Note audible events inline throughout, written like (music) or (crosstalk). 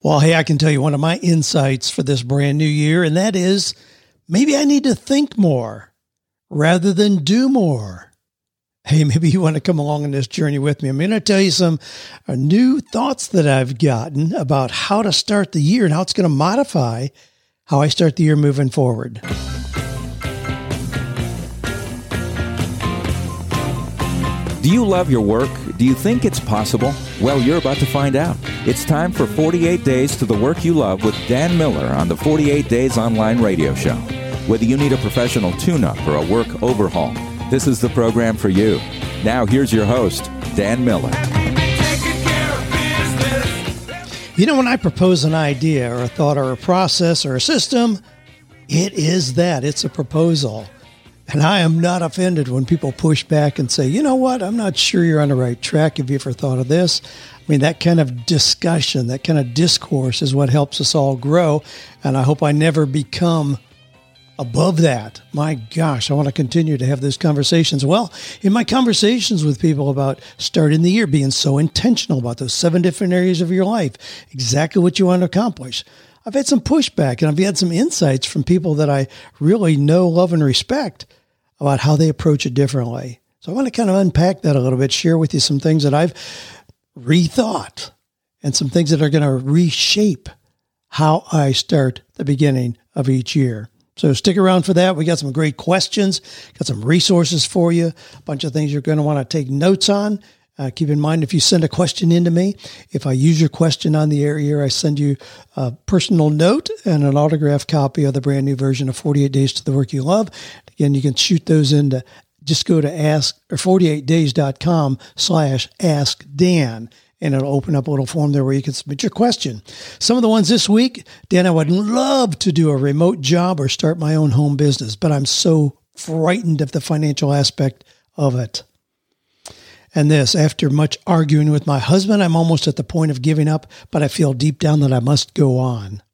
Well, hey, I can tell you one of my insights for this brand new year, and that is maybe I need to think more rather than do more. Hey, (laughs) maybe you want to come along on this journey with me. I'm going to tell you some uh, new thoughts that I've gotten about how to start the year and how it's going to modify how I start the year moving forward. Do you love your work? Do you think it's possible? Well, you're about to find out. It's time for 48 Days to the Work You Love with Dan Miller on the 48 Days Online Radio Show. Whether you need a professional tune up or a work overhaul, this is the program for you. Now, here's your host, Dan Miller. You know, when I propose an idea or a thought or a process or a system, it is that. It's a proposal. And I am not offended when people push back and say, you know what, I'm not sure you're on the right track. Have you ever thought of this? I mean, that kind of discussion, that kind of discourse is what helps us all grow. And I hope I never become above that. My gosh, I want to continue to have those conversations. Well, in my conversations with people about starting the year, being so intentional about those seven different areas of your life, exactly what you want to accomplish. I've had some pushback and I've had some insights from people that I really know, love, and respect about how they approach it differently. So I want to kind of unpack that a little bit, share with you some things that I've rethought and some things that are going to reshape how I start the beginning of each year. So stick around for that. We got some great questions, got some resources for you, a bunch of things you're going to want to take notes on. Uh, keep in mind if you send a question into me, if I use your question on the air here, I send you a personal note and an autographed copy of the brand new version of 48 Days to the Work You Love. Again, you can shoot those into just go to ask or 48days.com slash ask Dan and it'll open up a little form there where you can submit your question. Some of the ones this week, Dan, I would love to do a remote job or start my own home business, but I'm so frightened of the financial aspect of it. And this, after much arguing with my husband, I'm almost at the point of giving up, but I feel deep down that I must go on.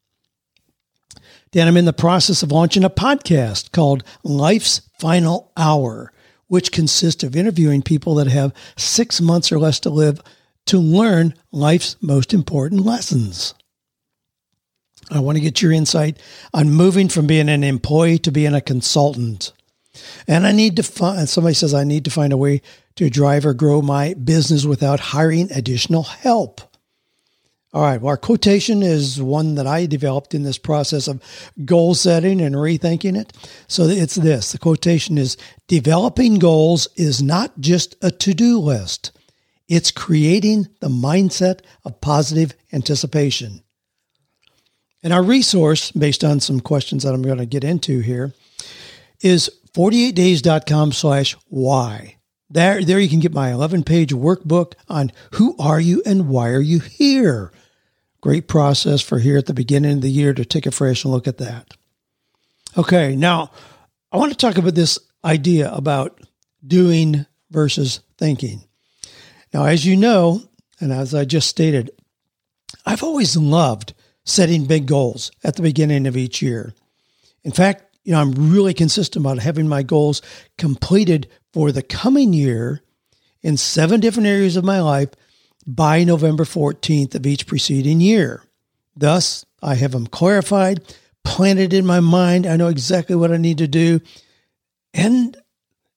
Dan, I'm in the process of launching a podcast called Life's Final Hour, which consists of interviewing people that have six months or less to live to learn life's most important lessons. I want to get your insight on moving from being an employee to being a consultant. And I need to find, somebody says I need to find a way to drive or grow my business without hiring additional help. All right. Well, our quotation is one that I developed in this process of goal setting and rethinking it. So it's this the quotation is developing goals is not just a to do list, it's creating the mindset of positive anticipation. And our resource, based on some questions that I'm going to get into here, is 48days.com slash why. There, there you can get my 11 page workbook on who are you and why are you here. Great process for here at the beginning of the year to take a fresh look at that. Okay, now I want to talk about this idea about doing versus thinking. Now, as you know, and as I just stated, I've always loved setting big goals at the beginning of each year. In fact, you know, I'm really consistent about having my goals completed for the coming year in seven different areas of my life by November 14th of each preceding year. Thus, I have them clarified, planted in my mind. I know exactly what I need to do. And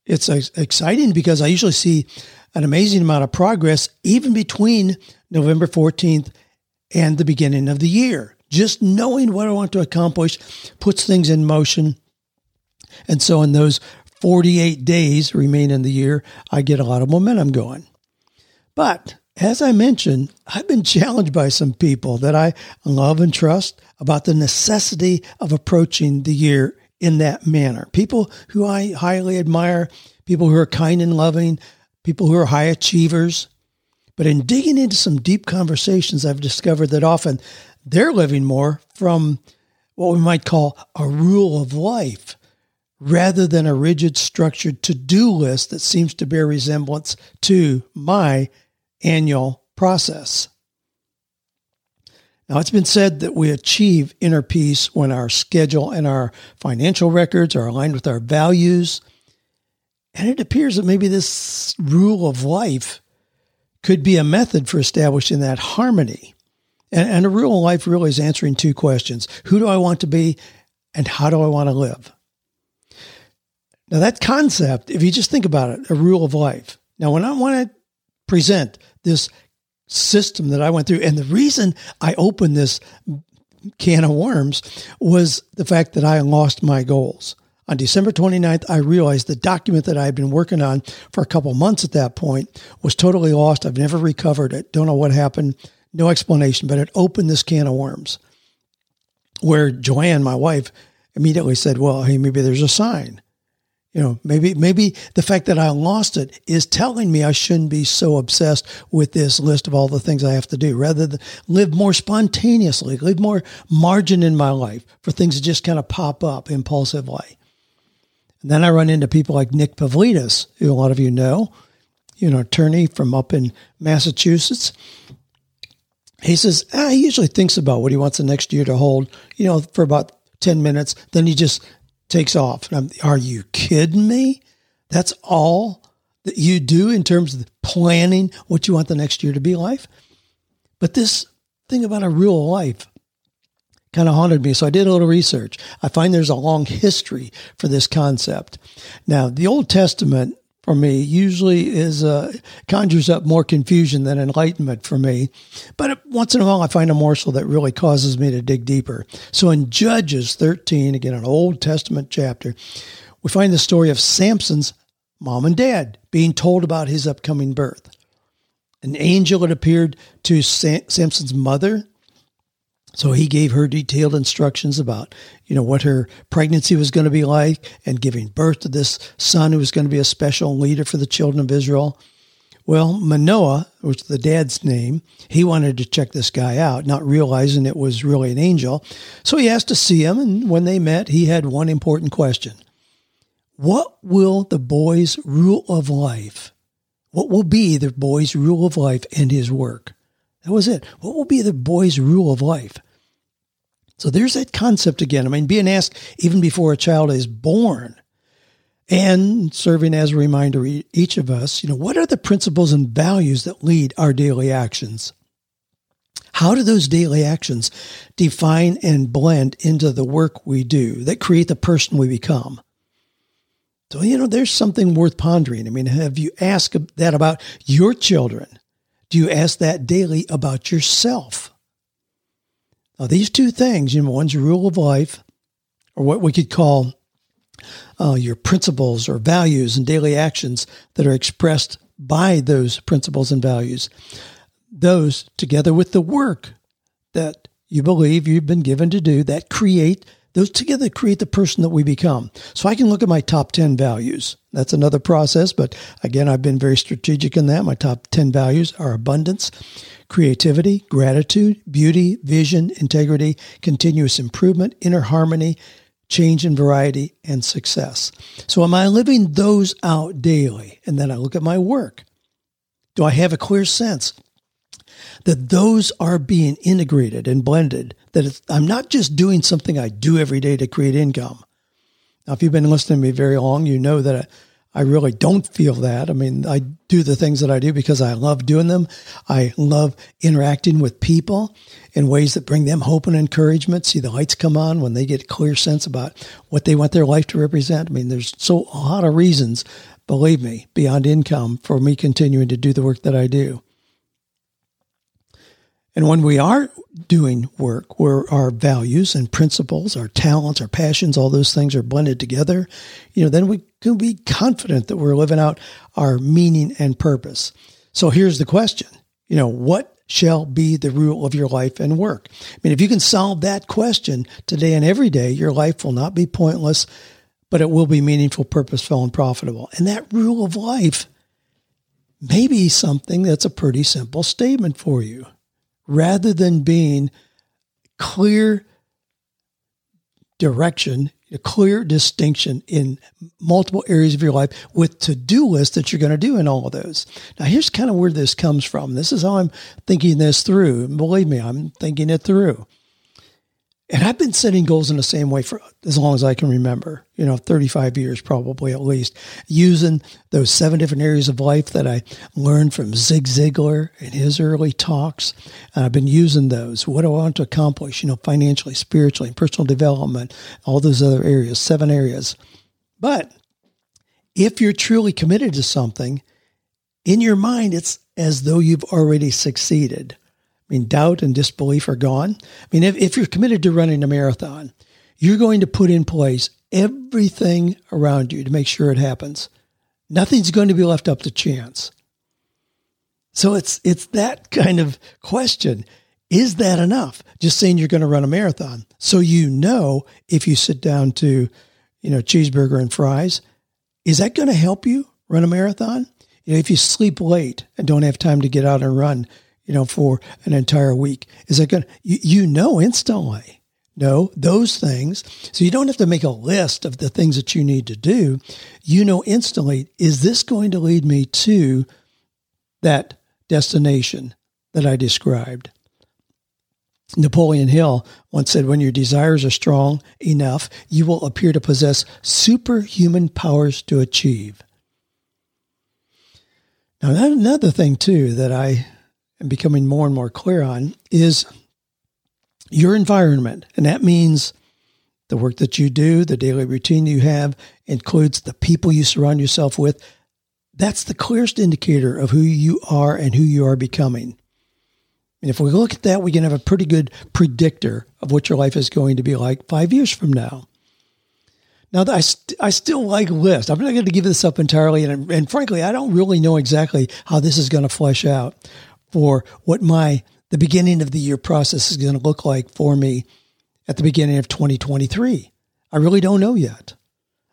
it's exciting because I usually see an amazing amount of progress even between November 14th and the beginning of the year. Just knowing what I want to accomplish puts things in motion. And so, in those 48 days remain in the year, I get a lot of momentum going. But as I mentioned, I've been challenged by some people that I love and trust about the necessity of approaching the year in that manner. People who I highly admire, people who are kind and loving, people who are high achievers. But in digging into some deep conversations, I've discovered that often they're living more from what we might call a rule of life rather than a rigid, structured to do list that seems to bear resemblance to my annual process. Now, it's been said that we achieve inner peace when our schedule and our financial records are aligned with our values. And it appears that maybe this rule of life could be a method for establishing that harmony. And, and a of life really is answering two questions Who do I want to be, and how do I want to live? Now, that concept, if you just think about it, a rule of life. Now, when I want to present this system that I went through, and the reason I opened this can of worms was the fact that I lost my goals. On December 29th, I realized the document that I had been working on for a couple months at that point was totally lost. I've never recovered it. Don't know what happened. No explanation, but it opened this can of worms where Joanne, my wife, immediately said, Well, hey, maybe there's a sign. You know, maybe maybe the fact that I lost it is telling me I shouldn't be so obsessed with this list of all the things I have to do. Rather than live more spontaneously, leave more margin in my life for things to just kind of pop up impulsively. And then I run into people like Nick Pavlidis, who a lot of you know, you know, attorney from up in Massachusetts. He says ah, he usually thinks about what he wants the next year to hold, you know, for about 10 minutes. Then he just takes off. are you kidding me? That's all that you do in terms of planning what you want the next year to be like. But this thing about a real life kind of haunted me. So I did a little research. I find there's a long history for this concept. Now, the Old Testament for me usually is uh, conjures up more confusion than enlightenment for me. But once in a while, I find a morsel that really causes me to dig deeper. So in Judges 13, again, an Old Testament chapter, we find the story of Samson's mom and dad being told about his upcoming birth. An angel had appeared to Samson's mother so he gave her detailed instructions about, you know, what her pregnancy was going to be like and giving birth to this son who was going to be a special leader for the children of Israel. Well, Manoah, which the dad's name, he wanted to check this guy out, not realizing it was really an angel. So he asked to see him, and when they met, he had one important question. What will the boy's rule of life? What will be the boy's rule of life and his work? That was it. What will be the boy's rule of life? So there's that concept again. I mean, being asked even before a child is born and serving as a reminder each of us, you know, what are the principles and values that lead our daily actions? How do those daily actions define and blend into the work we do that create the person we become? So, you know, there's something worth pondering. I mean, have you asked that about your children? Do you ask that daily about yourself? Now, these two things, you know, one's your rule of life, or what we could call uh, your principles or values and daily actions that are expressed by those principles and values. Those, together with the work that you believe you've been given to do, that create those together create the person that we become. So I can look at my top 10 values. That's another process, but again, I've been very strategic in that. My top 10 values are abundance, creativity, gratitude, beauty, vision, integrity, continuous improvement, inner harmony, change and variety, and success. So am I living those out daily? And then I look at my work. Do I have a clear sense that those are being integrated and blended, that I'm not just doing something I do every day to create income. Now, if you've been listening to me very long, you know that I, really don't feel that. I mean, I do the things that I do because I love doing them. I love interacting with people in ways that bring them hope and encouragement. See the lights come on when they get a clear sense about what they want their life to represent. I mean, there's so a lot of reasons, believe me, beyond income for me continuing to do the work that I do. And when we are doing work where our values and principles, our talents, our passions, all those things are blended together, you know, then we can be confident that we're living out our meaning and purpose. So here's the question, you know, what shall be the rule of your life and work? I mean, if you can solve that question today and every day, your life will not be pointless, but it will be meaningful, purposeful, and profitable. And that rule of life may be something that's a pretty simple statement for you rather than being clear direction, a clear distinction in multiple areas of your life with to-do lists that you're going to do in all of those. Now, here's kind of where this comes from. This is how I'm thinking this through. Believe me, I'm thinking it through. And I've been setting goals in the same way for as long as I can remember, you know, 35 years probably at least, using those seven different areas of life that I learned from Zig Ziglar in his early talks. And I've been using those. What do I want to accomplish, you know, financially, spiritually, personal development, all those other areas, seven areas. But if you're truly committed to something, in your mind, it's as though you've already succeeded. I mean, doubt and disbelief are gone. I mean, if, if you're committed to running a marathon, you're going to put in place everything around you to make sure it happens. Nothing's going to be left up to chance. So it's it's that kind of question. Is that enough? Just saying you're going to run a marathon. So you know if you sit down to, you know, cheeseburger and fries, is that going to help you run a marathon? You know, if you sleep late and don't have time to get out and run, you know, for an entire week? Is it going to, you, you know instantly. No, those things. So you don't have to make a list of the things that you need to do. You know instantly, is this going to lead me to that destination that I described? Napoleon Hill once said, when your desires are strong enough, you will appear to possess superhuman powers to achieve. Now, another thing, too, that I and becoming more and more clear on is your environment. And that means the work that you do, the daily routine you have, includes the people you surround yourself with. That's the clearest indicator of who you are and who you are becoming. And if we look at that, we can have a pretty good predictor of what your life is going to be like five years from now. Now, I, st- I still like lists. I'm not going to give this up entirely. And, and frankly, I don't really know exactly how this is going to flesh out for what my the beginning of the year process is going to look like for me at the beginning of 2023. I really don't know yet.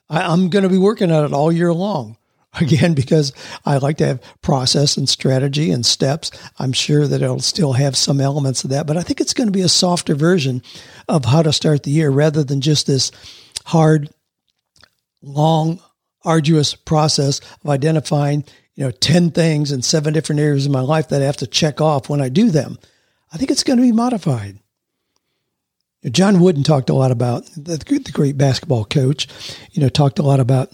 I, am going to be working on it all year long. (laughs) Again, because I like to have process and strategy and steps. I'm sure that it'll still have some elements of that, but I think it's going to be a softer version of how to start the year rather than just this hard, long, arduous process of identifying you know, 10 things in seven different areas of my life that I have to check off when I do them. I think it's going to be modified. John Wooden talked a lot about the, the great basketball coach, you know, talked a lot about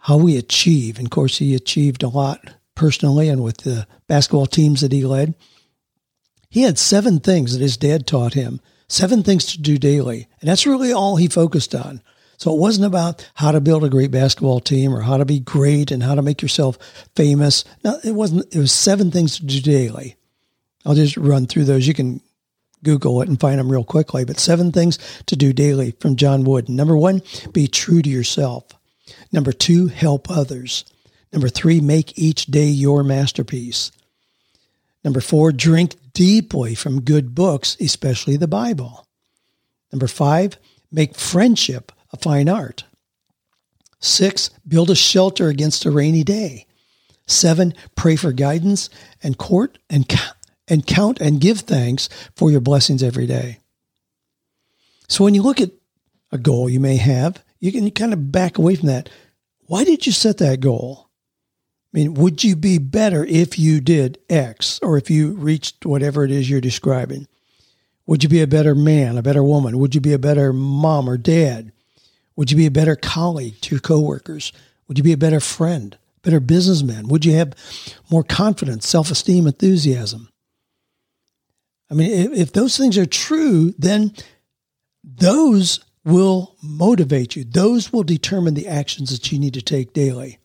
how we achieve. And of course, he achieved a lot personally and with the basketball teams that he led. He had seven things that his dad taught him, seven things to do daily. And that's really all he focused on. So it wasn't about how to build a great basketball team or how to be great and how to make yourself famous. No, it wasn't. It was seven things to do daily. I'll just run through those. You can Google it and find them real quickly. But seven things to do daily from John Wooden. Number one, be true to yourself. Number two, help others. Number three, make each day your masterpiece. Number four, drink deeply from good books, especially the Bible. Number five, make friendship fine art. Six, build a shelter against a rainy day. Seven, pray for guidance and court and, and count and give thanks for your blessings every day. So when you look at a goal you may have, you can kind of back away from that. Why did you set that goal? I mean, would you be better if you did X or if you reached whatever it is you're describing? Would you be a better man, a better woman? Would you be a better mom or dad? Would you be a better colleague to your coworkers? Would you be a better friend, better businessman? Would you have more confidence, self esteem, enthusiasm? I mean, if, if those things are true, then those will motivate you. Those will determine the actions that you need to take daily.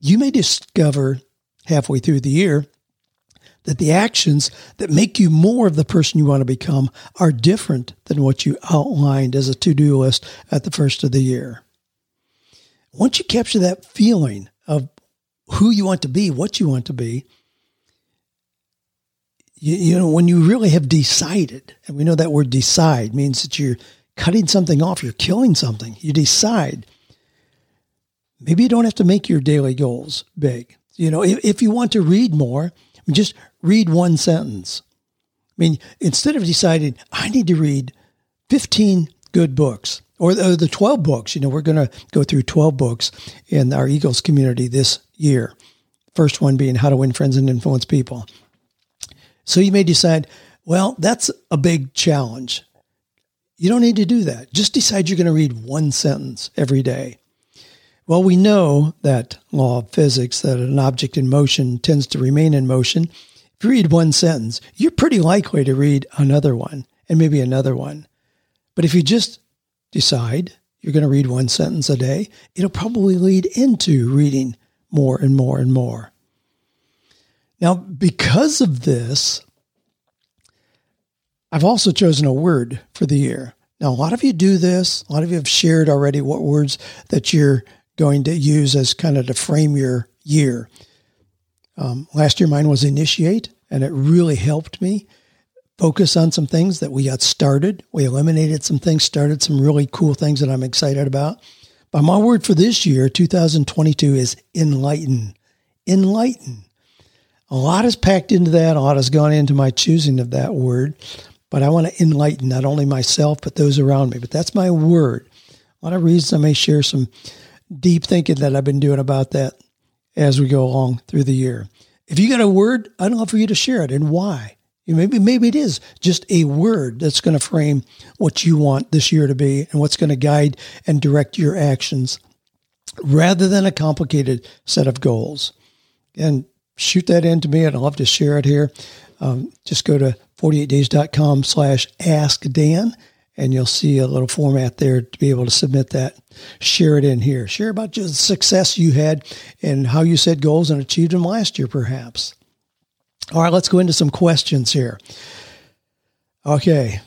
You may discover halfway through the year that the actions that make you more of the person you want to become are different than what you outlined as a to do list at the first of the year. Once you capture that feeling of who you want to be, what you want to be, you, you know, when you really have decided, and we know that word decide means that you're cutting something off, you're killing something, you decide. Maybe you don't have to make your daily goals big. You know, if, if you want to read more, just read one sentence. I mean, instead of deciding, I need to read 15 good books or the 12 books, you know, we're going to go through 12 books in our Eagles community this year. First one being How to Win Friends and Influence People. So you may decide, well, that's a big challenge. you don't need to do that. Just decide you're going to read one sentence every day. Well, we know that law of physics that an object in motion tends to remain in motion. If you read one sentence, you're pretty likely to read another one and maybe another one. But if you just decide you're going to read one sentence a day, it'll probably lead into reading more and more and more. Now, because of this, I've also chosen a word for the year. Now, a lot of you do this. A lot of you have shared already what words that you're going to use as kind of to frame your year. Um, last year, mine was initiate, and it really helped me focus on some things that we got started. We eliminated some things, started some really cool things that I'm excited about. But my word for this year, 2022, is enlighten. Enlighten. A lot is packed into that. A lot has gone into my choosing of that word. But I want to enlighten not only myself, but those around me. But that's my word. A lot of reasons I may share some deep thinking that I've been doing about that as we go along through the year. If you got a word, I'd love for you to share it and why. Maybe maybe it is just a word that's going to frame what you want this year to be and what's going to guide and direct your actions rather than a complicated set of goals. And shoot that in to me. I'd love to share it here. Um, just go to 48days.com slash ask Dan and you'll see a little format there to be able to submit that. Share it in here. Share about just success you had and how you set goals and achieved them last year, perhaps. All right, let's go into some questions here. Okay.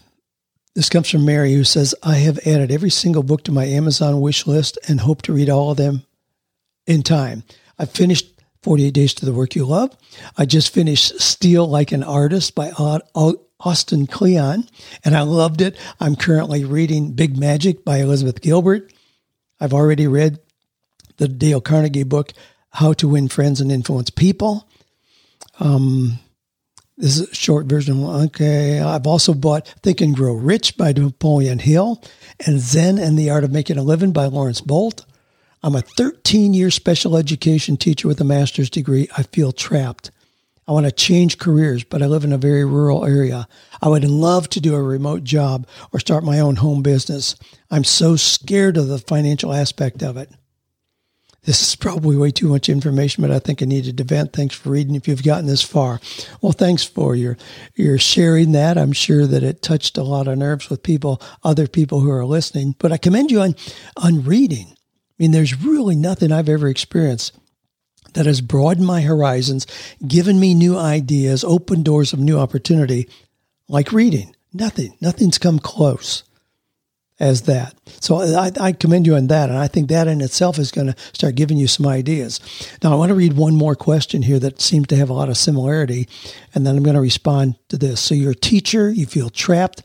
This comes from Mary, who says, I have added every single book to my Amazon wish list and hope to read all of them in time. I've finished 48 Days to the Work You Love. I just finished Steal Like an Artist by Austin Kleon, and I loved it. I'm currently reading Big Magic by Elizabeth Gilbert. I've already read the Dale Carnegie book, How to Win Friends and Influence People. Um, this is a short version. Okay. I've also bought Think and Grow Rich by Napoleon Hill and Zen and the Art of Making a Living by Laurence Boldt. I'm a 13 year special education teacher with a master's degree. I feel trapped. I want to change careers, but I live in a very rural area. I would love to do a remote job or start my own home business. I'm so scared of the financial aspect of it. This is probably way too much information, but I think I needed to vent. Thanks for reading if you've gotten this far. Well, thanks for your, your sharing that. I'm sure that it touched a lot of nerves with people, other people who are listening, but I commend you on, on reading. I mean, there's really nothing I've ever experienced that has broadened my horizons, given me new ideas, opened doors of new opportunity, like reading. Nothing, nothing's come close as that. So I, I, commend you on that. And I think that in itself is going to start giving you some ideas. Now, I want to read one more question here that seems to have a lot of similarity, and then I'm going to respond to this. So you're a teacher, you feel trapped,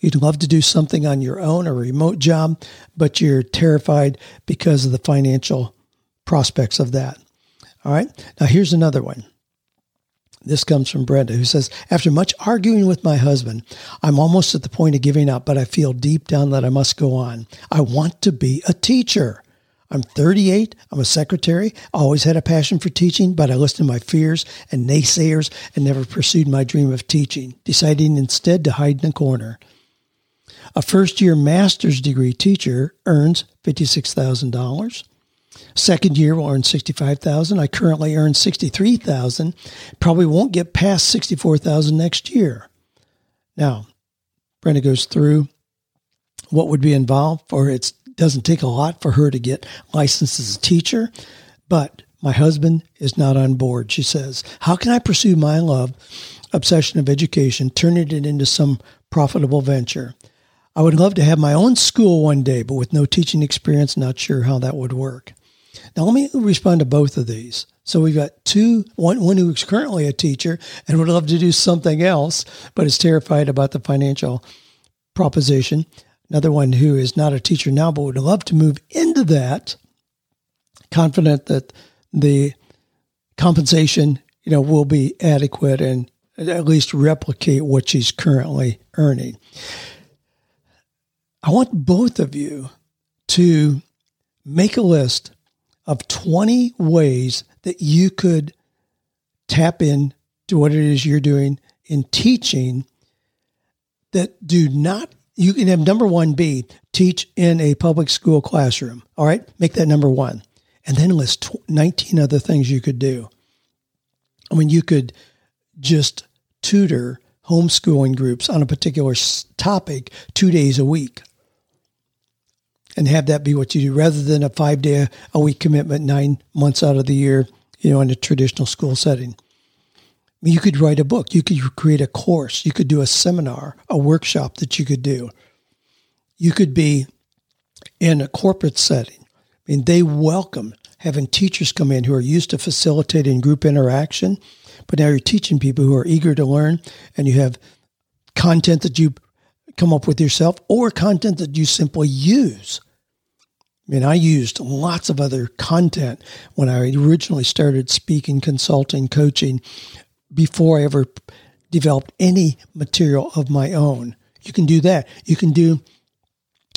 you'd love to do something on your own, a remote job, but you're terrified because of the financial prospects of that. All right. Now, here's another one. This comes from Brenda, who says, After much arguing with my husband, I'm almost at the point of giving up, but I feel deep down that I must go on. I want to be a teacher. I'm 38. I'm a secretary. I always had a passion for teaching, but I listened to my fears and naysayers and never pursued my dream of teaching, deciding instead to hide in a corner. A first year master's degree teacher earns $56,000. Second year will earn 65,000. I currently earn 63,000. Probably won't get past 64,000 next year. Now, Brenda goes through what would be involved for it doesn't take a lot for her to get licensed as a teacher, but my husband is not on board. She says, "How can I pursue my love obsession of education, turning it into some profitable venture?" I would love to have my own school one day, but with no teaching experience, not sure how that would work. Now, let me respond to both of these. So we've got two, one, one who's currently a teacher and would love to do something else, but is terrified about the financial proposition. Another one who is not a teacher now, but would love to move into that, confident that the compensation, you know, will be adequate and at least replicate what she's currently earning. I want both of you to make a list of 20 ways that you could tap in to what it is you're doing in teaching that do not you can have number one be teach in a public school classroom. All right, make that number one, and then list 19 other things you could do. I mean, you could just tutor homeschooling groups on a particular topic two days a week and have that be what you do rather than a five day a week commitment nine months out of the year, you know, in a traditional school setting. You could write a book. You could create a course. You could do a seminar, a workshop that you could do. You could be in a corporate setting. I mean, they welcome having teachers come in who are used to facilitating group interaction, but now you're teaching people who are eager to learn and you have content that you come up with yourself or content that you simply use. I mean, I used lots of other content when I originally started speaking, consulting, coaching before I ever developed any material of my own. You can do that. You can do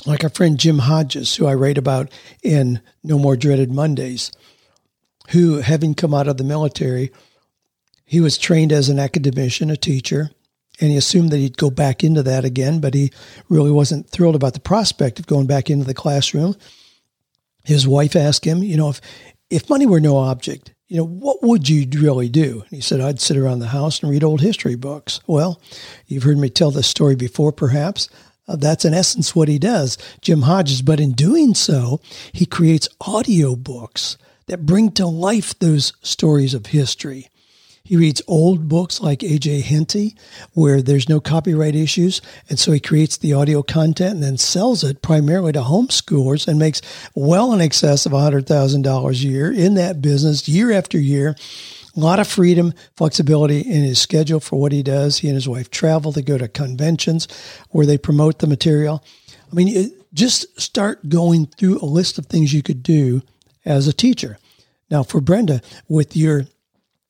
like our friend Jim Hodges, who I write about in No More Dreaded Mondays, who, having come out of the military, he was trained as an academician, a teacher, and he assumed that he'd go back into that again, but he really wasn't thrilled about the prospect of going back into the classroom. His wife asked him, you know, if if money were no object, you know, what would you really do? And he said, I'd sit around the house and read old history books. Well, you've heard me tell this story before, perhaps. Uh, that's in essence what he does, Jim Hodges. But in doing so, he creates audio books that bring to life those stories of history. He reads old books like A.J. Henty, where there's no copyright issues. And so he creates the audio content and then sells it primarily to homeschoolers and makes well in excess of $100,000 a year in that business year after year. A lot of freedom, flexibility in his schedule for what he does. He and his wife travel. They go to conventions where they promote the material. I mean, just start going through a list of things you could do as a teacher. Now, for Brenda, with your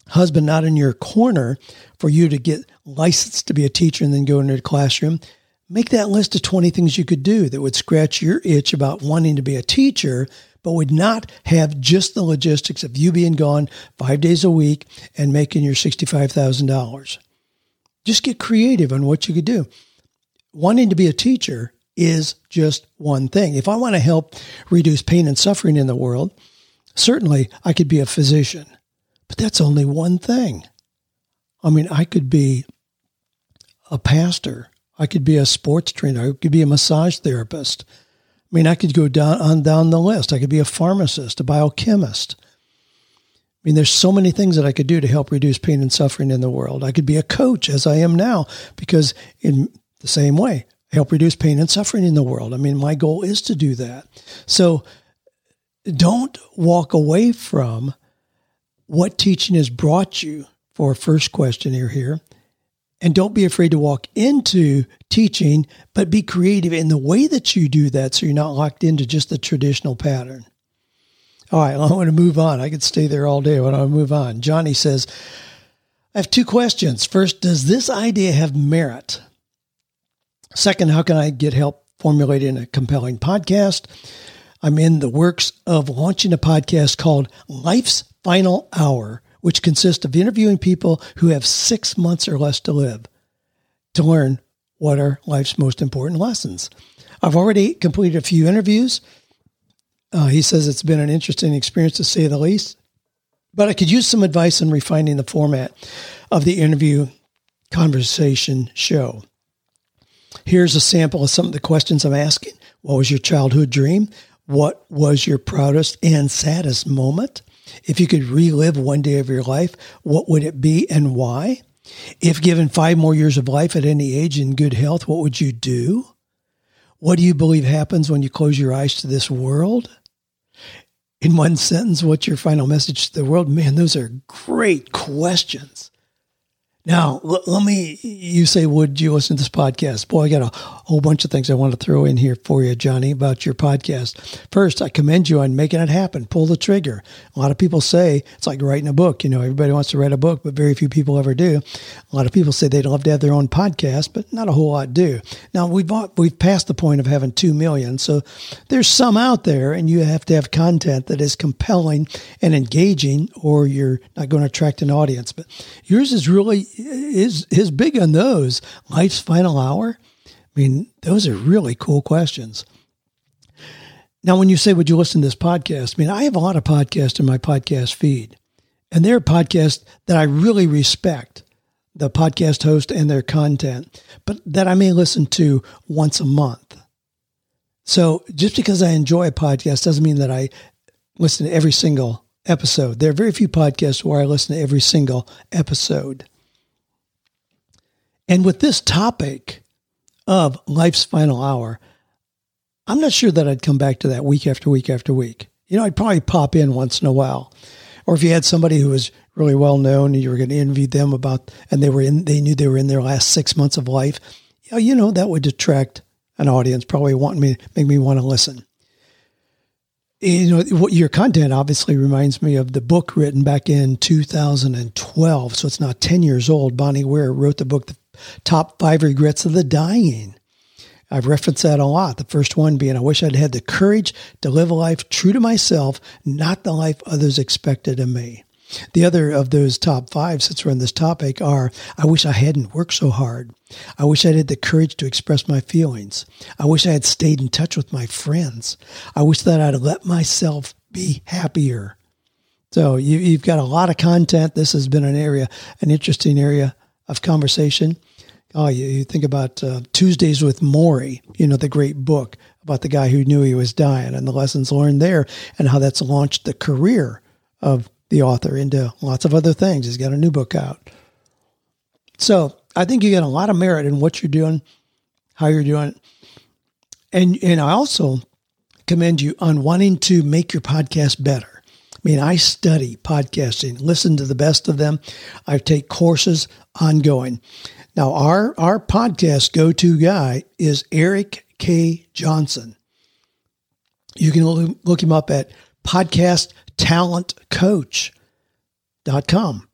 husband not in your corner for you to get licensed to be a teacher and then go into the classroom, make that list of 20 things you could do that would scratch your itch about wanting to be a teacher, but would not have just the logistics of you being gone five days a week and making your $65,000. Just get creative on what you could do. Wanting to be a teacher is just one thing. If I want to help reduce pain and suffering in the world, certainly I could be a physician. But that's only one thing. I mean, I could be a pastor. I could be a sports trainer. I could be a massage therapist. I mean, I could go down on down the list. I could be a pharmacist, a biochemist. I mean, there's so many things that I could do to help reduce pain and suffering in the world. I could be a coach, as I am now, because in the same way, I help reduce pain and suffering in the world. I mean, my goal is to do that. So don't walk away from what teaching has brought you for a first question here. And don't be afraid to walk into teaching, but be creative in the way that you do that so you're not locked into just the traditional pattern. All right, (laughs) I want to move on. I could stay there all day, but I'll move on. Johnny says, I have two questions. First, does this idea have merit? Second, how can I get help formulating a compelling podcast? I'm in the works of launching a podcast called Life's Final Hour, which consists of interviewing people who have six months or less to live to learn what are life's most important lessons. I've already completed a few interviews. Uh, he says it's been an interesting experience to say the least, but I could use some advice on refining the format of the interview conversation show. Here's a sample of some of the questions I'm asking. What was your childhood dream? What was your proudest and saddest moment? If you could relive one day of your life, what would it be and why? If given five more years of life at any age in good health, what would you do? What do you believe happens when you close your eyes to this world? In one sentence, what's your final message to the world? Man, those are great questions. Now, l- let me, you say, would you listen to this podcast? Boy, I got a whole bunch of things I want to throw in here for you, Johnny, about your podcast. First, I commend you on making it happen. Pull the trigger. A lot of people say it's like writing a book. You know, everybody wants to write a book, but very few people ever do. A lot of people say they'd love to have their own podcast, but not a whole lot do. Now, we've, we've passed the point of having 2 million. So there's some out there, and you have to have content that is compelling and engaging, or you're not going to attract an audience. But yours is really is is big on those. Life's final hour. I I mean, those are really cool questions. Now, when you say, would you listen to this podcast? I mean, I have a lot of podcasts in my podcast feed, and they're podcasts that I really respect the podcast host and their content, but that I may listen to once a month. So just because I enjoy a podcast doesn't mean that I listen to every single episode. There are very few podcasts where I listen to every single episode. And with this topic of life's final hour, I'm not sure that I'd come back to that week after week after week. You know, I'd probably pop in once in a while. Or if you had somebody who was really well known and you were going to interview them about, and they were in, they knew they were in their last six months of life, you know, that would attract an audience, probably wanting me, make me want to listen. You know, what your content obviously reminds me of the book written back in 2012. So it's now 10 years old. Bronnie Ware wrote the book, The Top Five Regrets of the Dying. I've referenced that a lot. The first one being, I wish I'd had the courage to live a life true to myself, not the life others expected of me. The other of those top five, since we're on this topic, are I wish I hadn't worked so hard. I wish I had the courage to express my feelings. I wish I had stayed in touch with my friends. I wish that I'd let myself be happier. So you, have got a lot of content. This has been an area, an interesting area of conversation. Oh, you, you think about uh, Tuesdays with Morrie, you know, the great book about the guy who knew he was dying and the lessons learned there and how that's launched the career of the author into lots of other things. He's got a new book out. So I think you get a lot of merit in what you're doing, how you're doing it. And, and I also commend you on wanting to make your podcast better. I mean, I study podcasting, listen to the best of them. I take courses ongoing. Now, our, our podcast go to guy is Erik K. Johnson. You can look him up at podcasttalentcoach.com.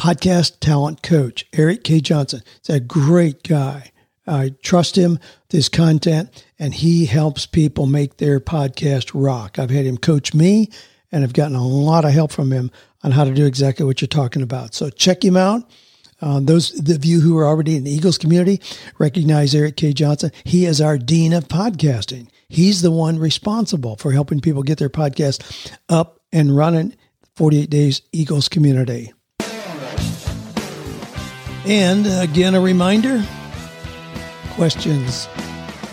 Podcast Talent Coach, Erik K. Johnson. He's a great guy. I trust him with his content, and he helps people make their podcast rock. I've had him coach me, and I've gotten a lot of help from him on how to do exactly what you're talking about. So check him out. Um, those of you who are already in the Eagles community recognize Erik K. Johnson. He is our dean of podcasting. He's the one responsible for helping people get their podcast up and running. 48 Days Eagles community. And again, a reminder questions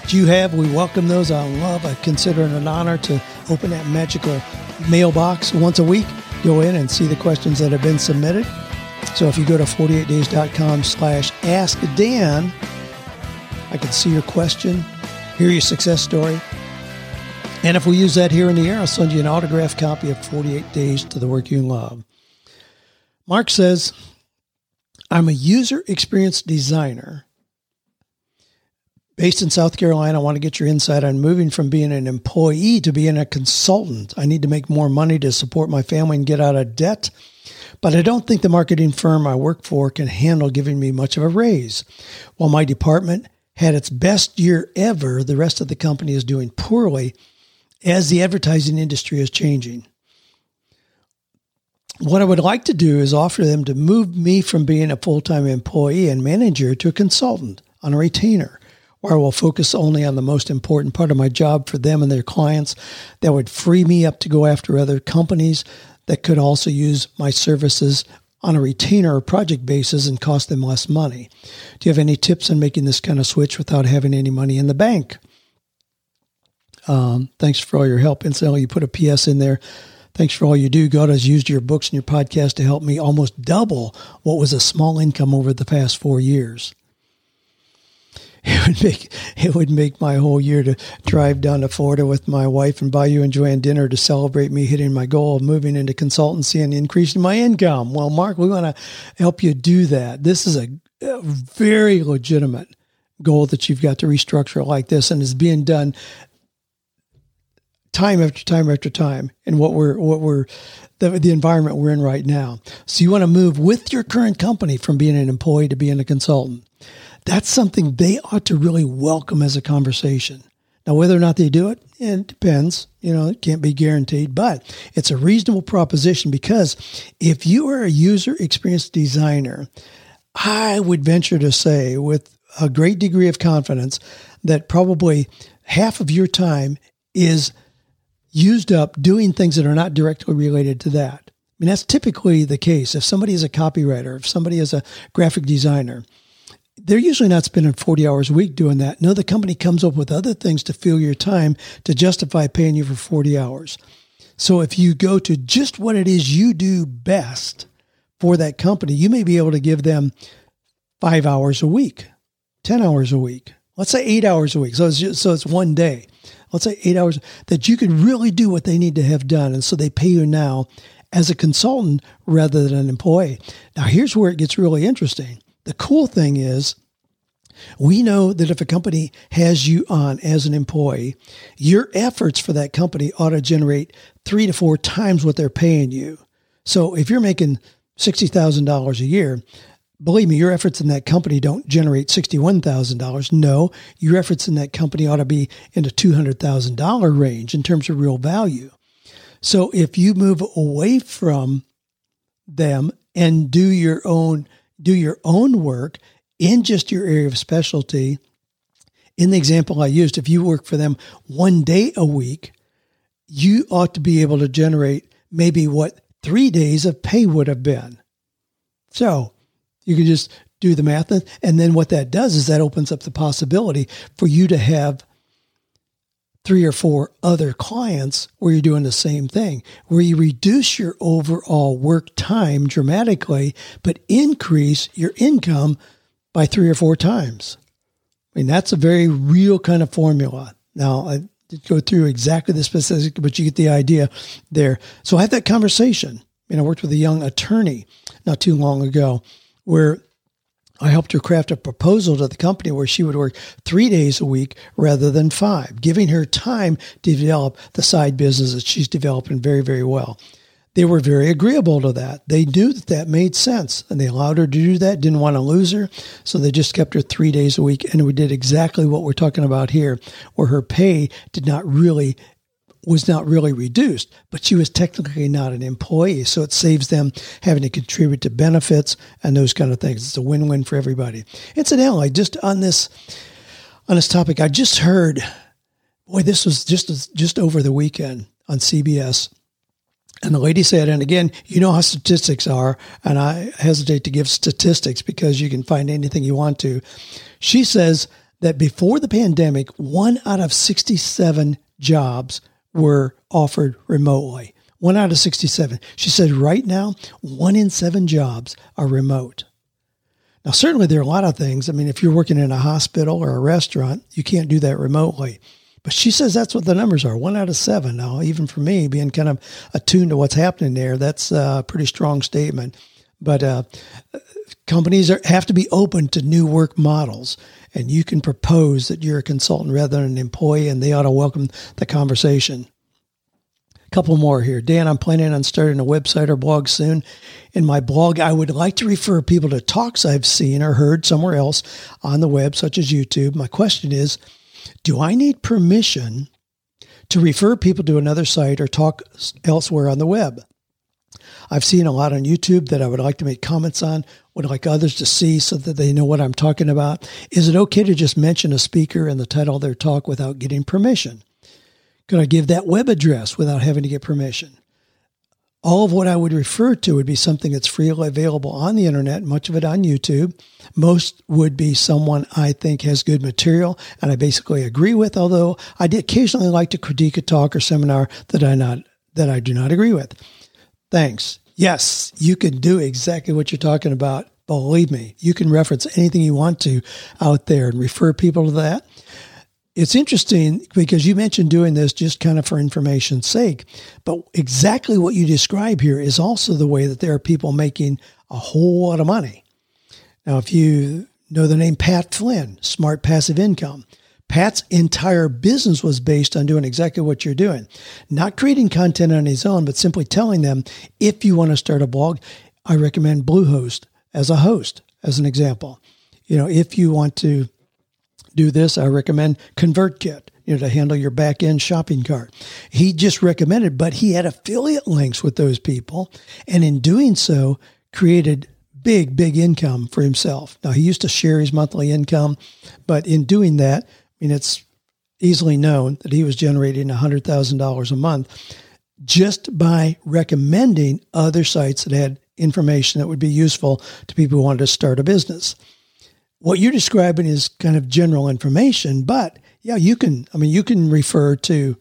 you have, we welcome those. I love, I consider it an honor to open that magical mailbox once a week. Go in and see the questions that have been submitted. So if you go to 48days.com slash ask Dan, I can see your question, hear your success story. And if we use that here in the air, I'll send you an autographed copy of 48 Days to the Work You Love. Mark says, I'm a user experience designer based in South Carolina. I want to get your insight on moving from being an employee to being a consultant. I need to make more money to support my family and get out of debt but I don't think the marketing firm I work for can handle giving me much of a raise. While my department had its best year ever, the rest of the company is doing poorly as the advertising industry is changing. What I would like to do is offer them to move me from being a full time employee and manager to a consultant on a retainer, where I will focus only on the most important part of my job for them and their clients that would free me up to go after other companies that could also use my services on a retainer or project basis and cost them less money. Do you have any tips on making this kind of switch without having any money in the bank? Um, thanks for all your help. Incidentally, you put a PS in there. Thanks for all you do. God has used your books and your podcast to help me almost double what was a small income over the past four years. (laughs) it would make it would make my whole year to drive down to Florida with my wife and buy you and Joanne dinner to celebrate me hitting my goal of moving into consultancy and increasing my income. Well, Mark, we want to help you do that. This is a, a very legitimate goal that you've got to restructure like this, and is being done time after time after time in what we're what we're the, the environment we're in right now. So you want to move with your current company from being an employee to being a consultant that's something they ought to really welcome as a conversation. Now, whether or not they do it, eh, it depends. You know, it can't be guaranteed, but it's a reasonable proposition because if you are a user experience designer, I would venture to say, with a great degree of confidence that probably half of your time is used up doing things that are not directly related to that. I mean, that's typically the case. If somebody is a copywriter, if somebody is a graphic designer, they're usually not spending 40 hours a week doing that. No, the company comes up with other things to fill your time to justify paying you for 40 hours. So if you go to just what it is you do best for that company, you may be able to give them five hours a week, 10 hours a week. Let's say eight hours a week. So it's, just, so it's one day. Let's say eight hours that you can really do what they need to have done. And so they pay you now as a consultant rather than an employee. Now, here's where it gets really interesting. The cool thing is, we know that if a company has you on as an employee, your efforts for that company ought to generate three to four times what they're paying you. So if you're making $60,000 a year, believe me, your efforts in that company don't generate $61,000. No, your efforts in that company ought to be in the $200,000 range in terms of real value. So if you move away from them and do your own do your own work in just your area of specialty, in the example I used, if you work for them one day a week, you ought to be able to generate maybe what three days of pay would have been. So you can just do the math. And then what that does is that opens up the possibility for you to have three or four other clients where you're doing the same thing, where you reduce your overall work time dramatically, but increase your income by three or four times. I mean, that's a very real kind of formula. Now, I did go through exactly the specific, but you get the idea there. So I had that conversation. And I worked with a young attorney not too long ago where I helped her craft a proposal to the company where she would work three days a week rather than five, giving her time to develop the side business that she's developing very, very well they were very agreeable to that. They knew that that made sense and they allowed her to do that, didn't want to lose her. So they just kept her three days a week. And we did exactly what we're talking about here, where her pay did not really was not really reduced, but she was technically not an employee. So it saves them having to contribute to benefits and those kind of things. It's a win-win for everybody. Incidentally, just on this on this topic, I just heard, boy, this was just just over the weekend on CBS. And the lady said, and again, you know how statistics are, and I hesitate to give statistics because you can find anything you want to. She says that before the pandemic, one out of 67 jobs were offered remotely. One out of 67. She said right now, one in seven jobs are remote. Now, certainly there are a lot of things. I mean, if you're working in a hospital or a restaurant, you can't do that remotely. But she says that's what the numbers are one out of seven. Now, even for me, being kind of attuned to what's happening there, that's a pretty strong statement. But uh, companies are, have to be open to new work models. And you can propose that you're a consultant rather than an employee, and they ought to welcome the conversation. A couple more here. Dan, I'm planning on starting a website or blog soon. In my blog, I would like to refer people to talks I've seen or heard somewhere else on the web, such as YouTube. My question is do I need permission to refer people to another site or talk elsewhere on the web? I've seen a lot on YouTube that I would like to make comments on, would like others to see so that they know what I'm talking about. Is it okay to just mention a speaker and the title of their talk without getting permission? Could I give that web address without having to get permission? all of what I would refer to would be something that's freely available on the internet, much of it on YouTube. Most would be someone I think has good material and I basically agree with, although I occasionally like to critique a talk or seminar that I not that I do not agree with. Thanks. Yes, you can do exactly what you're talking about. Believe me, you can reference anything you want to out there and refer people to that it's interesting because you mentioned doing this just kind of for information's sake, but exactly what you describe here is also the way that there are people making a whole lot of money. Now, if you know the name Pat Flynn, Smart Passive Income, Pat's entire business was based on doing exactly what you're doing, not creating content on his own, but simply telling them if you want to start a blog, I recommend Bluehost as a host, as an example. You know, if you want to do this, I recommend ConvertKit, you know, to handle your back end shopping cart. He just recommended, but he had affiliate links with those people. And in doing so, created big, big income for himself. Now, he used to share his monthly income, but in doing that, mean, it's easily known that he was generating $100,000 a month just by recommending other sites that had information that would be useful to people who wanted to start a business. What you're describing is kind of general information, but yeah, you can, I mean, you can refer to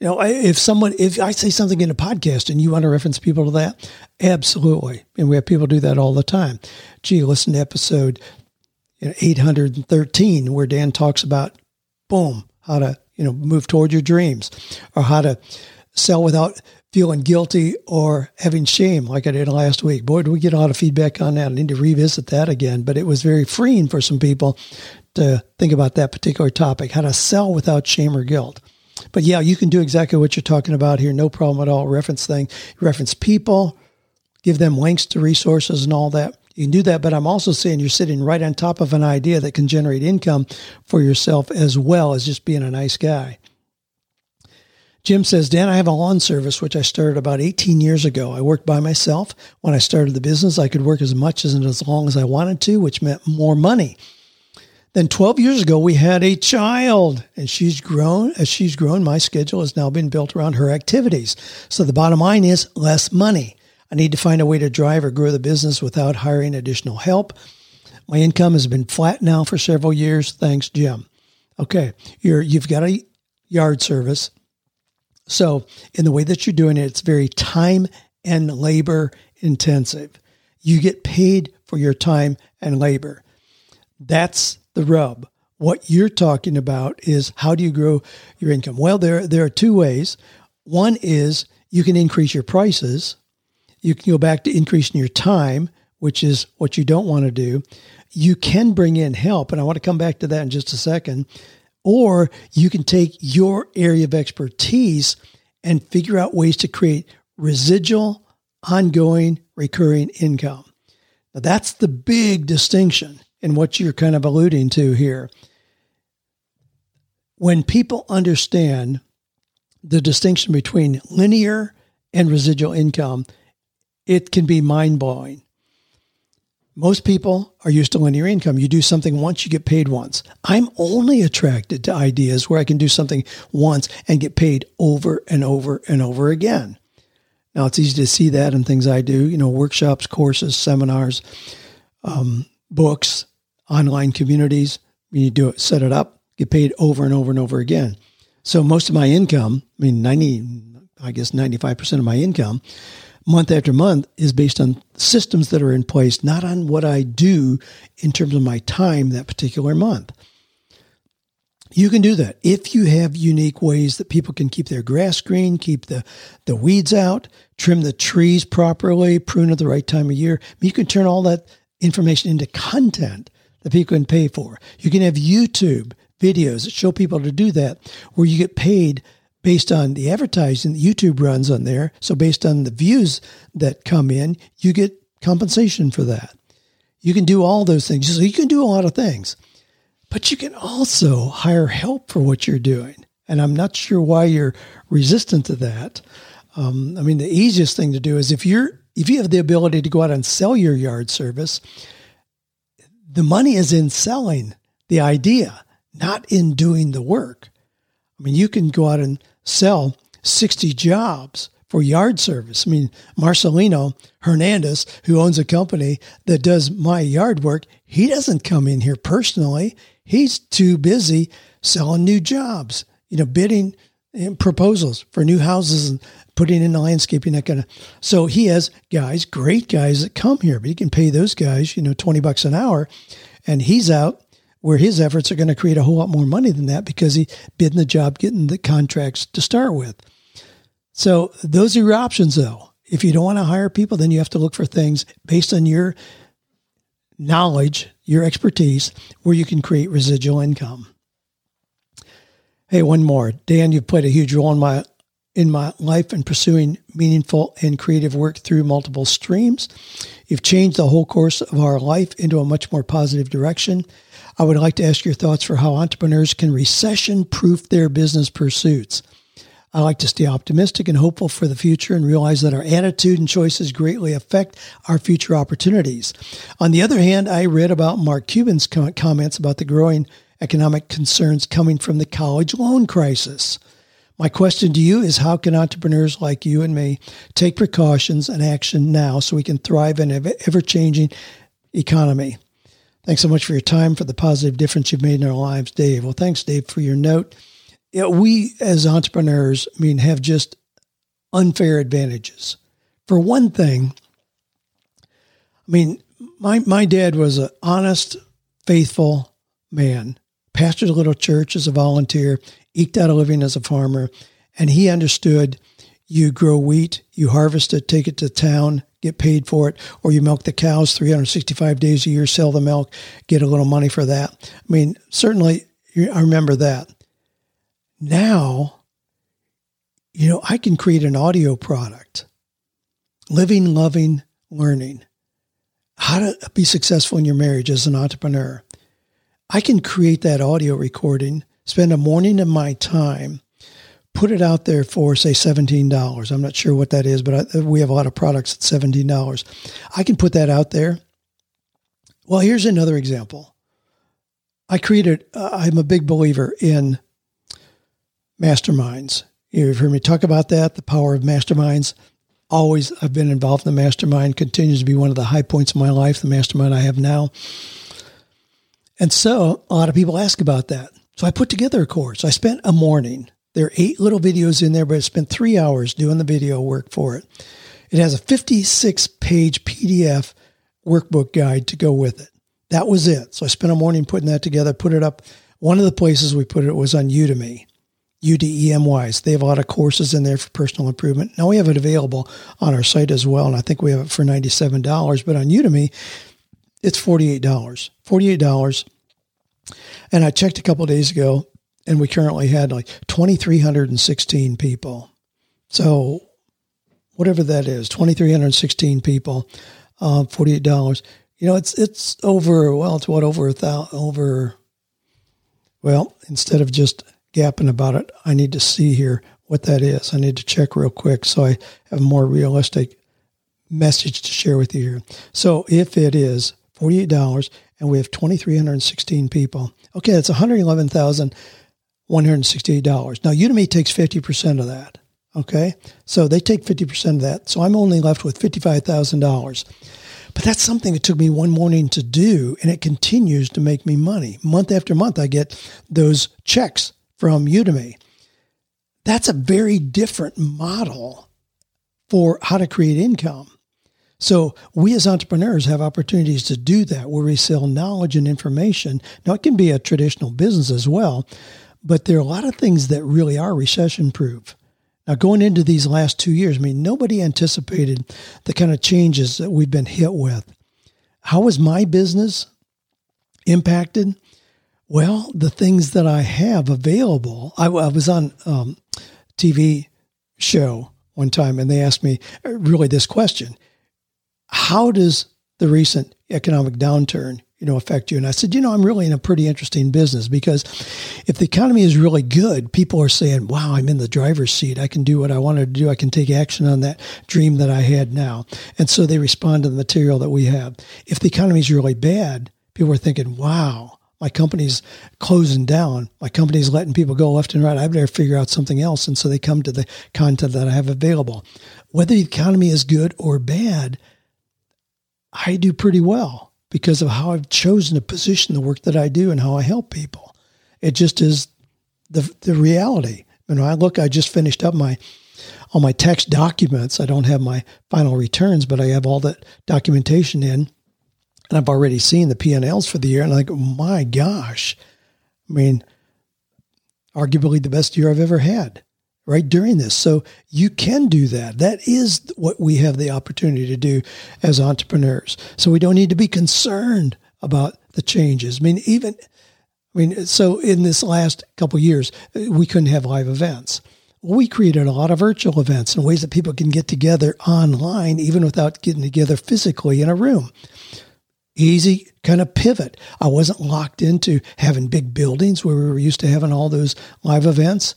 you know, if someone, if I say something in a podcast and you want to reference people to that, absolutely. And we have people do that all the time. Gee, listen to episode 813 where Dan talks about, boom, how to, you know, move toward your dreams or how to sell without feeling guilty or having shame like I did last week. Boy, do we get a lot of feedback on that. I need to revisit that again, but it was very freeing for some people to think about that particular topic, how to sell without shame or guilt. But yeah, you can do exactly what you're talking about here. No problem at all. Reference thing, reference people, give them links to resources and all that. You can do that, but I'm also saying you're sitting right on top of an idea that can generate income for yourself as well as just being a nice guy. Jim says, Dan, I have a lawn service, which I started about 18 years ago. I worked by myself. When I started the business, I could work as much as and as long as I wanted to, which meant more money. Then 12 years ago, we had a child and she's grown. As she's grown, my schedule has now been built around her activities. So the bottom line is less money. I need to find a way to drive or grow the business without hiring additional help. My income has been flat now for several years. Thanks, Jim. Okay, you're, you've got a yard service. So in the way that you're doing it, it's very time and labor intensive. You get paid for your time and labor. That's the rub. What you're talking about is how do you grow your income? Well, there, there are two ways. One is you can increase your prices. You can go back to increasing your time, which is what you don't want to do. You can bring in help, and I want to come back to that in just a second. Or you can take your area of expertise and figure out ways to create residual, ongoing, recurring income. Now, that's the big distinction in what you're kind of alluding to here. When people understand the distinction between linear and residual income, it can be mind blowing. Most people are used to linear income. You do something once, you get paid once. I'm only attracted to ideas where I can do something once and get paid over and over and over again. Now, it's easy to see that in things I do, you know, workshops, courses, seminars, um, books, online communities. You do it, set it up, get paid over and over and over again. So most of my income, I mean, 90, I guess 95% of my income month after month is based on systems that are in place, not on what I do in terms of my time that particular month. You can do that if you have unique ways that people can keep their grass green, keep the, the weeds out, trim the trees properly, prune at the right time of year. You can turn all that information into content that people can pay for. You can have YouTube videos that show people to do that, where you get paid based on the advertising that YouTube runs on there. So based on the views that come in, you get compensation for that. You can do all those things. So you can do a lot of things, but you can also hire help for what you're doing. And I'm not sure why you're resistant to that. Um, I mean, the easiest thing to do is if you're if you have the ability to go out and sell your yard service, the money is in selling the idea, not in doing the work. I mean, you can go out and sell 60 jobs for yard service. I mean, Marcelino Hernandez, who owns a company that does my yard work, he doesn't come in here personally. He's too busy selling new jobs, you know, bidding and proposals for new houses and putting in the landscaping, that kind of. So he has guys, great guys that come here, but he can pay those guys, you know, 20 bucks an hour. And he's out where his efforts are going to create a whole lot more money than that because he bidding the job, getting the contracts to start with. So those are your options though. If you don't want to hire people, then you have to look for things based on your knowledge, your expertise, where you can create residual income. Hey, one more. Dan, you've played a huge role in my in my life in pursuing meaningful and creative work through multiple streams. You've changed the whole course of our life into a much more positive direction. I would like to ask your thoughts for how entrepreneurs can recession proof their business pursuits. I like to stay optimistic and hopeful for the future and realize that our attitude and choices greatly affect our future opportunities. On the other hand, I read about Mark Cuban's comments about the growing economic concerns coming from the college loan crisis. My question to you is how can entrepreneurs like you and me take precautions and action now so we can thrive in an ever changing economy? Thanks so much for your time, for the positive difference you've made in our lives, Dave. Well, thanks, Dave, for your note you know, we as entrepreneurs, I mean, have just unfair advantages. For one thing, I mean, my my dad was an honest, faithful man. Pastored a little church as a volunteer, eked out a living as a farmer, and he understood you grow wheat, you harvest it, take it to town, get paid for it, or you milk the cows 365 days a year, sell the milk, get a little money for that. I mean, certainly I remember that. Now, you know, I can create an audio product, living, loving, learning, how to be successful in your marriage as an entrepreneur. I can create that audio recording, spend a morning of my time, put it out there for, say, $17. I'm not sure what that is, but I, we have a lot of products at $17. I can put that out there. Well, here's another example. I created, uh, I'm a big believer in masterminds. You've heard me talk about that, the power of masterminds. Always, I've been involved in the mastermind, continues to be one of the high points of my life, the mastermind I have now. And so a lot of people ask about that. So I put together a course. I spent a morning. There are eight little videos in there, but I spent three hours doing the video work for it. It has a 56 page PDF workbook guide to go with it. That was it. So I spent a morning putting that together, put it up. One of the places we put it was on Udemy. UDEMYs. They have a lot of courses in there for personal improvement. Now we have it available on our site as well, and I think we have it for $97. But on Udemy, it's $48. $48. And I checked a couple days ago, and we currently had like 2,316 people. So whatever that is, 2,316 people, uh, $48. You know, it's it's over. Well, it's what over a thousand over. Well, instead of just gapping about it. I need to see here what that is. I need to check real quick so I have a more realistic message to share with you here. So if it is $48 and we have 2,316 people, okay, that's $111,168. Now Udemy takes 50% of that. Okay. So they take 50% of that. So I'm only left with $55,000. But that's something that took me one morning to do, and it continues to make me money. Month after month, I get those checks from Udemy. That's a very different model for how to create income. So we as entrepreneurs have opportunities to do that where we sell knowledge and information. Now it can be a traditional business as well, but there are a lot of things that really are recession proof. Now going into these last two years, I mean, nobody anticipated the kind of changes that we've been hit with. How was my business impacted? Well, the things that I have available, I, I was on um, TV show one time, and they asked me uh, really this question: How does the recent economic downturn, you know, affect you? And I said, you know, I'm really in a pretty interesting business because if the economy is really good, people are saying, "Wow, I'm in the driver's seat. I can do what I wanted to do. I can take action on that dream that I had now." And so they respond to the material that we have. If the economy is really bad, people are thinking, "Wow." my company's closing down. My company's letting people go left and right. I better figure out something else. And so they come to the content that I have available. Whether the economy is good or bad, I do pretty well because of how I've chosen to position the work that I do and how I help people. It just is the the reality. When I look, I just finished up my all my tax documents. I don't have my final returns, but I have all that documentation in and I've already seen the P&Ls for the year, and I go, my gosh, I mean, arguably the best year I've ever had right during this. So you can do that. That is what we have the opportunity to do as entrepreneurs. So we don't need to be concerned about the changes. I mean, even, I mean, so in this last couple years, uh, we couldn't have live events. We created a lot of virtual events and ways that people can get together online, even without getting together physically in a room easy kind of pivot. I wasn't locked into having big buildings where we were used to having all those live events.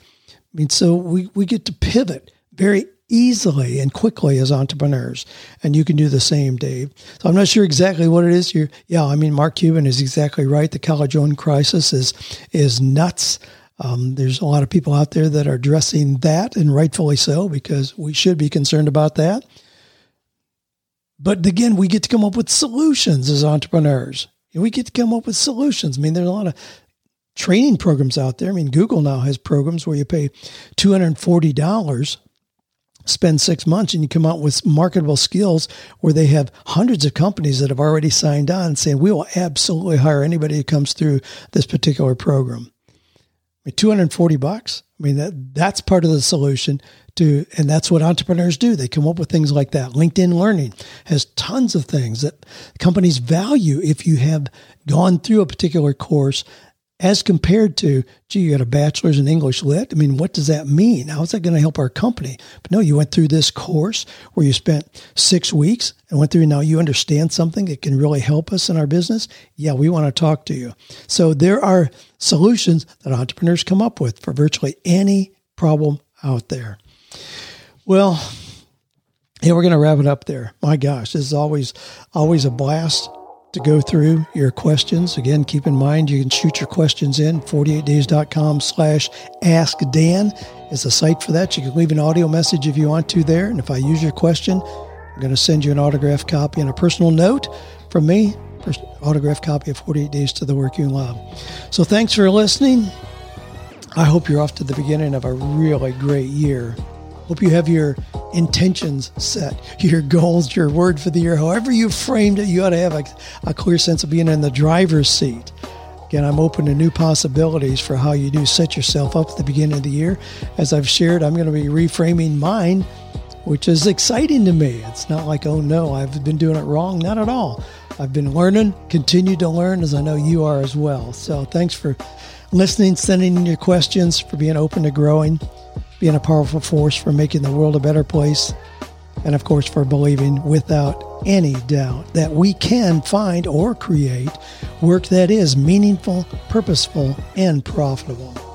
Mean, so we, we get to pivot very easily and quickly as entrepreneurs. And you can do the same, Dave. So I'm not sure exactly what it is. You're, yeah, I mean, Mark Cuban is exactly right. The college loan crisis is, is nuts. Um, there's a lot of people out there that are addressing that, and rightfully so, because we should be concerned about that. But again, we get to come up with solutions as entrepreneurs. And we get to come up with solutions. I mean, there's a lot of training programs out there. I mean, Google now has programs where you pay $240 spend six months and you come out with marketable skills where they have hundreds of companies that have already signed on saying we will absolutely hire anybody who comes through this particular program. I mean, 240 bucks. I mean, that that's part of the solution to, and that's what entrepreneurs do. They come up with things like that. LinkedIn Learning has tons of things that companies value if you have gone through a particular course as compared to, gee, you got a bachelor's in English lit. I mean, what does that mean? How is that going to help our company? But no, you went through this course where you spent six weeks and went through. Now you understand something that can really help us in our business. Yeah, we want to talk to you. So there are solutions that entrepreneurs come up with for virtually any problem out there. Well, yeah, we're going to wrap it up there. My gosh, this is always always a blast to go through your questions. Again, keep in mind you can shoot your questions in 48days.com slash ask Dan is a site for that. You can leave an audio message if you want to there. And if I use your question, I'm going to send you an autographed copy and a personal note from me, autographed copy of 48 Days to the Work You Love. So thanks for listening. I hope you're off to the beginning of a really great year. Hope you have your intentions set, (laughs) your goals, your word for the year, however you framed it, you ought to have a, a clear sense of being in the driver's seat. Again, I'm open to new possibilities for how you do set yourself up at the beginning of the year. As I've shared, I'm going to be reframing mine, which is exciting to me. It's not like, oh no, I've been doing it wrong. Not at all. I've been learning, continue to learn, as I know you are as well. So thanks for listening, sending in your questions, for being open to growing being a powerful force for making the world a better place, and of course, for believing without any doubt that we can find or create work that is meaningful, purposeful, and profitable.